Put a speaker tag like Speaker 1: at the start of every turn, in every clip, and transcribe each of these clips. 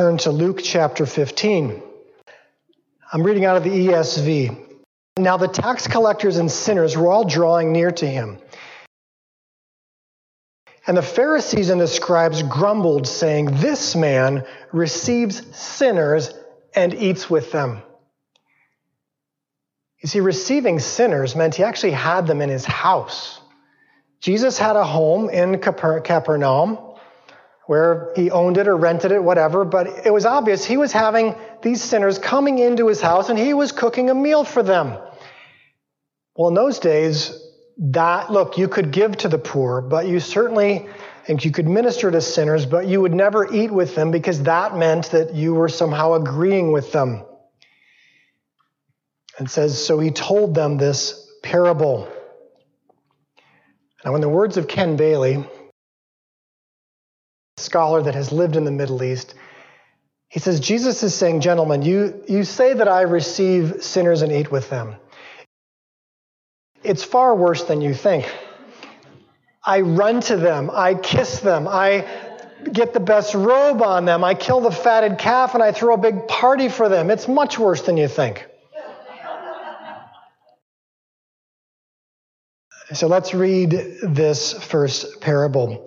Speaker 1: turn to Luke chapter 15. I'm reading out of the ESV. Now the tax collectors and sinners were all drawing near to him. And the Pharisees and the scribes grumbled, saying, This man receives sinners and eats with them. You see, receiving sinners meant he actually had them in his house. Jesus had a home in Capernaum where he owned it or rented it, whatever, but it was obvious he was having these sinners coming into his house and he was cooking a meal for them. Well, in those days, that, look, you could give to the poor, but you certainly, and you could minister to sinners, but you would never eat with them because that meant that you were somehow agreeing with them. And says, so he told them this parable. Now, in the words of Ken Bailey, scholar that has lived in the Middle East. He says, Jesus is saying, Gentlemen, you, you say that I receive sinners and eat with them. It's far worse than you think. I run to them, I kiss them, I get the best robe on them, I kill the fatted calf, and I throw a big party for them. It's much worse than you think. So let's read this first parable.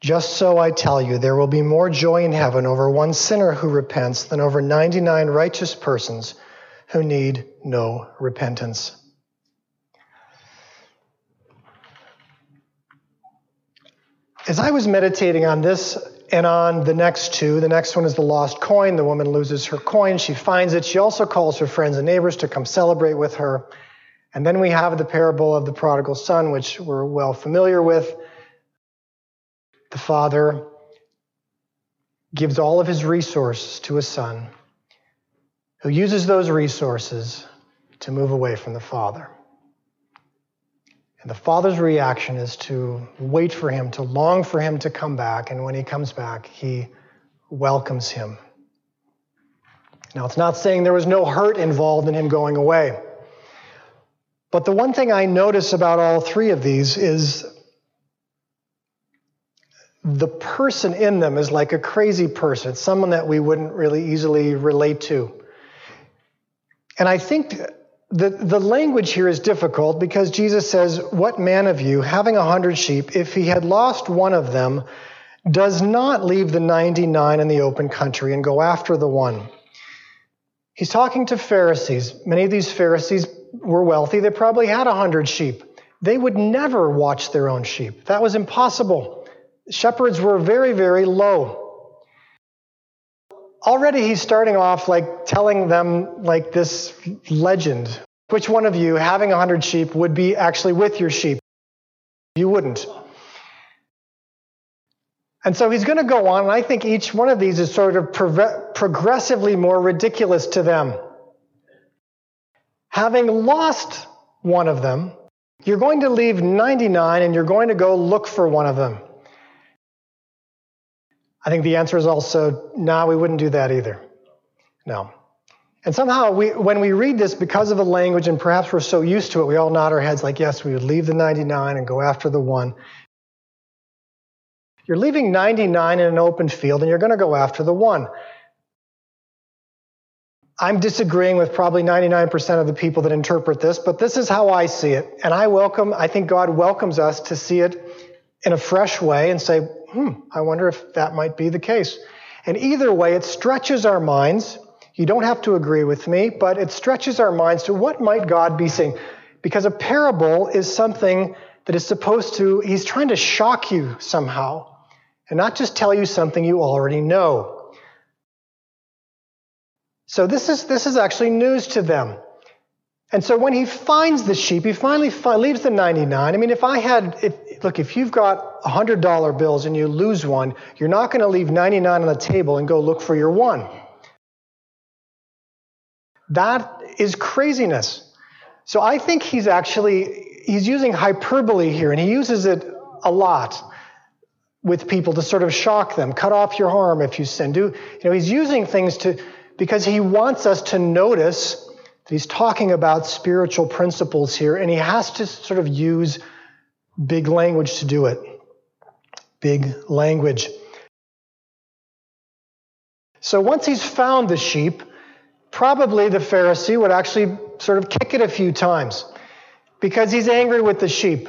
Speaker 1: Just so I tell you, there will be more joy in heaven over one sinner who repents than over 99 righteous persons who need no repentance. As I was meditating on this and on the next two, the next one is the lost coin. The woman loses her coin. She finds it. She also calls her friends and neighbors to come celebrate with her. And then we have the parable of the prodigal son, which we're well familiar with. The father gives all of his resources to his son, who uses those resources to move away from the father. And the father's reaction is to wait for him, to long for him to come back. And when he comes back, he welcomes him. Now, it's not saying there was no hurt involved in him going away. But the one thing I notice about all three of these is the person in them is like a crazy person. Someone that we wouldn't really easily relate to. And I think the, the language here is difficult because Jesus says, What man of you, having a hundred sheep, if he had lost one of them, does not leave the 99 in the open country and go after the one? He's talking to Pharisees. Many of these Pharisees were wealthy. They probably had a hundred sheep. They would never watch their own sheep. That was impossible shepherds were very, very low. Already he's starting off like telling them like this legend. Which one of you, having a hundred sheep, would be actually with your sheep? You wouldn't. And so he's going to go on, and I think each one of these is sort of progressively more ridiculous to them. Having lost one of them, you're going to leave 99 and you're going to go look for one of them. I think the answer is also, no, nah, we wouldn't do that either. No. And somehow, we, when we read this, because of the language, and perhaps we're so used to it, we all nod our heads like, yes, we would leave the 99 and go after the one. You're leaving 99 in an open field and you're going to go after the one. I'm disagreeing with probably 99% of the people that interpret this, but this is how I see it. And I welcome, I think God welcomes us to see it in a fresh way and say, hmm, I wonder if that might be the case. And either way, it stretches our minds. You don't have to agree with me, but it stretches our minds to what might God be saying? Because a parable is something that is supposed to, he's trying to shock you somehow and not just tell you something you already know. So this is, this is actually news to them. And so when he finds the sheep, he finally leaves the 99. I mean, if I had, if, look, if you've got $100 bills and you lose one, you're not going to leave 99 on the table and go look for your one. That is craziness. So I think he's actually he's using hyperbole here, and he uses it a lot with people to sort of shock them. Cut off your arm if you sin. Do you know he's using things to because he wants us to notice that he's talking about spiritual principles here, and he has to sort of use big language to do it. Big language. So once he's found the sheep, probably the Pharisee would actually sort of kick it a few times because he's angry with the sheep.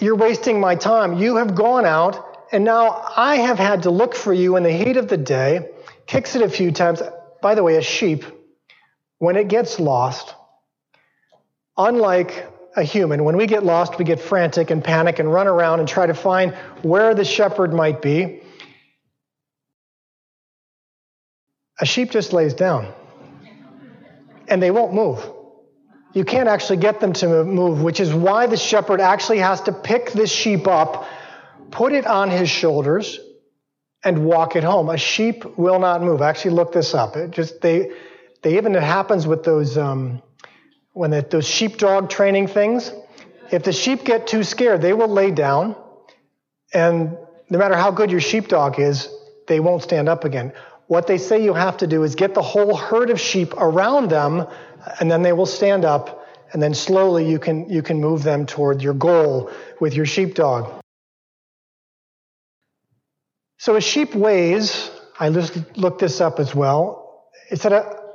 Speaker 1: You're wasting my time. You have gone out, and now I have had to look for you in the heat of the day. Kicks it a few times. By the way, a sheep, when it gets lost, unlike a human, when we get lost, we get frantic and panic and run around and try to find where the shepherd might be. A sheep just lays down and they won't move. You can't actually get them to move, which is why the shepherd actually has to pick this sheep up, put it on his shoulders, and walk it home. A sheep will not move. I actually looked this up. It just they they even it happens with those um, when the, those sheepdog training things. If the sheep get too scared, they will lay down, and no matter how good your sheepdog is, they won't stand up again. What they say you have to do is get the whole herd of sheep around them, and then they will stand up, and then slowly you can, you can move them toward your goal with your sheepdog. So a sheep weighs, I just looked this up as well, it said a,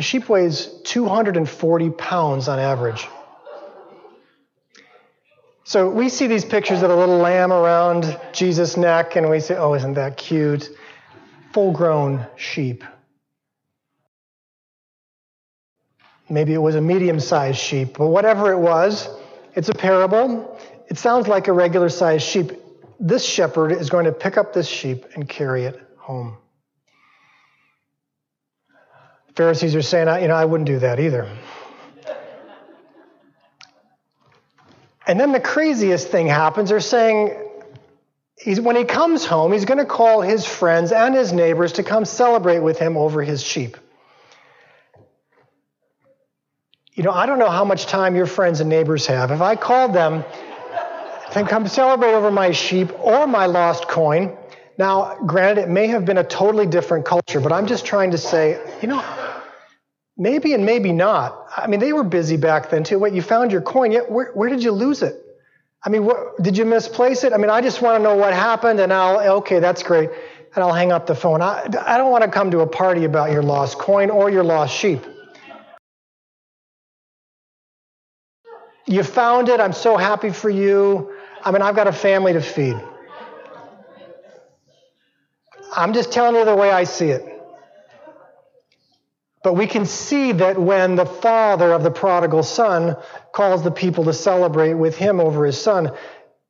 Speaker 1: a sheep weighs 240 pounds on average. So we see these pictures of a little lamb around Jesus' neck, and we say, oh, isn't that cute? full grown sheep. Maybe it was a medium sized sheep, but whatever it was, it's a parable. It sounds like a regular sized sheep. This shepherd is going to pick up this sheep and carry it home. Pharisees are saying, you know, I wouldn't do that either. And then the craziest thing happens. They're saying, he's, when he comes home, he's going to call his friends and his neighbors to come celebrate with him over his sheep. You know, I don't know how much time your friends and neighbors have. If I called them to come celebrate over my sheep or my lost coin, now, granted, it may have been a totally different culture, but I'm just trying to say, you know, maybe and maybe not. I mean, they were busy back then too. What, you found your coin, yet where, where did you lose it? I mean, what, did you misplace it? I mean, I just want to know what happened, and I'll, okay, that's great. And I'll hang up the phone. I, I don't want to come to a party about your lost coin or your lost sheep. You found it. I'm so happy for you. I mean, I've got a family to feed. I'm just telling you the way I see it. But we can see that when the father of the prodigal son calls the people to celebrate with him over his son,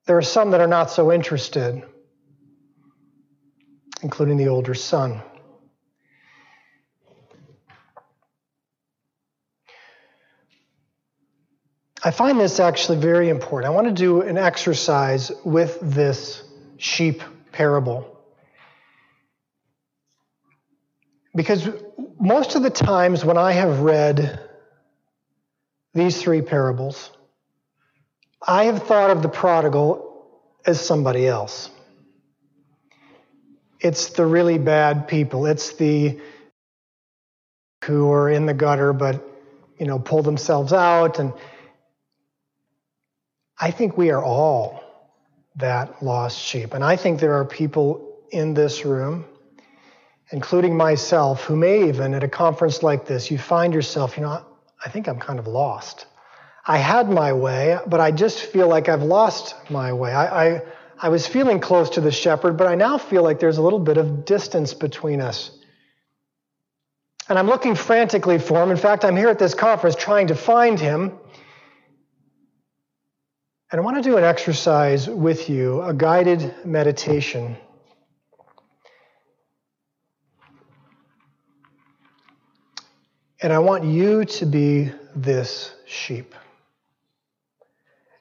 Speaker 1: there are some that are not so interested, including the older son. I find this actually very important. I want to do an exercise with this sheep parable. Because most of the times when I have read these three parables, I have thought of the prodigal as somebody else. It's the really bad people. It's the who are in the gutter but you know pull themselves out and I think we are all that lost sheep. And I think there are people in this room including myself, who may even at a conference like this, you find yourself, you know, I think I'm kind of lost. I had my way, but I just feel like I've lost my way. I, I, I was feeling close to the shepherd, but I now feel like there's a little bit of distance between us. And I'm looking frantically for him. In fact, I'm here at this conference trying to find him. And I want to do an exercise with you, a guided meditation. And I want you to be this sheep.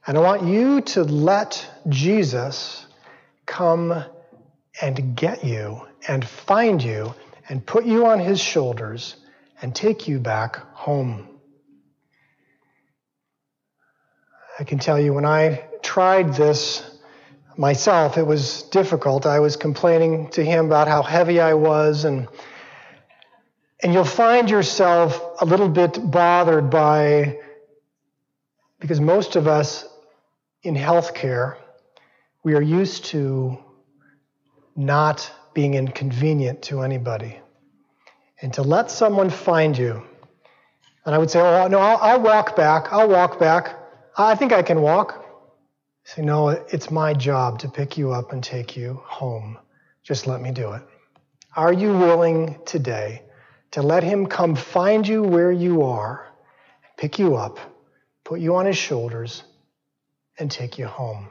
Speaker 1: And I want you to let Jesus come and get you and find you and put you on his shoulders and take you back home. I can tell you when I tried this myself, it was difficult. I was complaining to him about how heavy I was and and you'll find yourself a little bit bothered by because most of us in healthcare we are used to not being inconvenient to anybody. And to let someone find you, and I would say, Oh, no, I'll, I'll walk back. I'll walk back. I think I can walk. Say, No, it's my job to pick you up and take you home. Just let me do it. Are you willing today to let him come find you where you are, pick you up, put you on his shoulders, and take you home?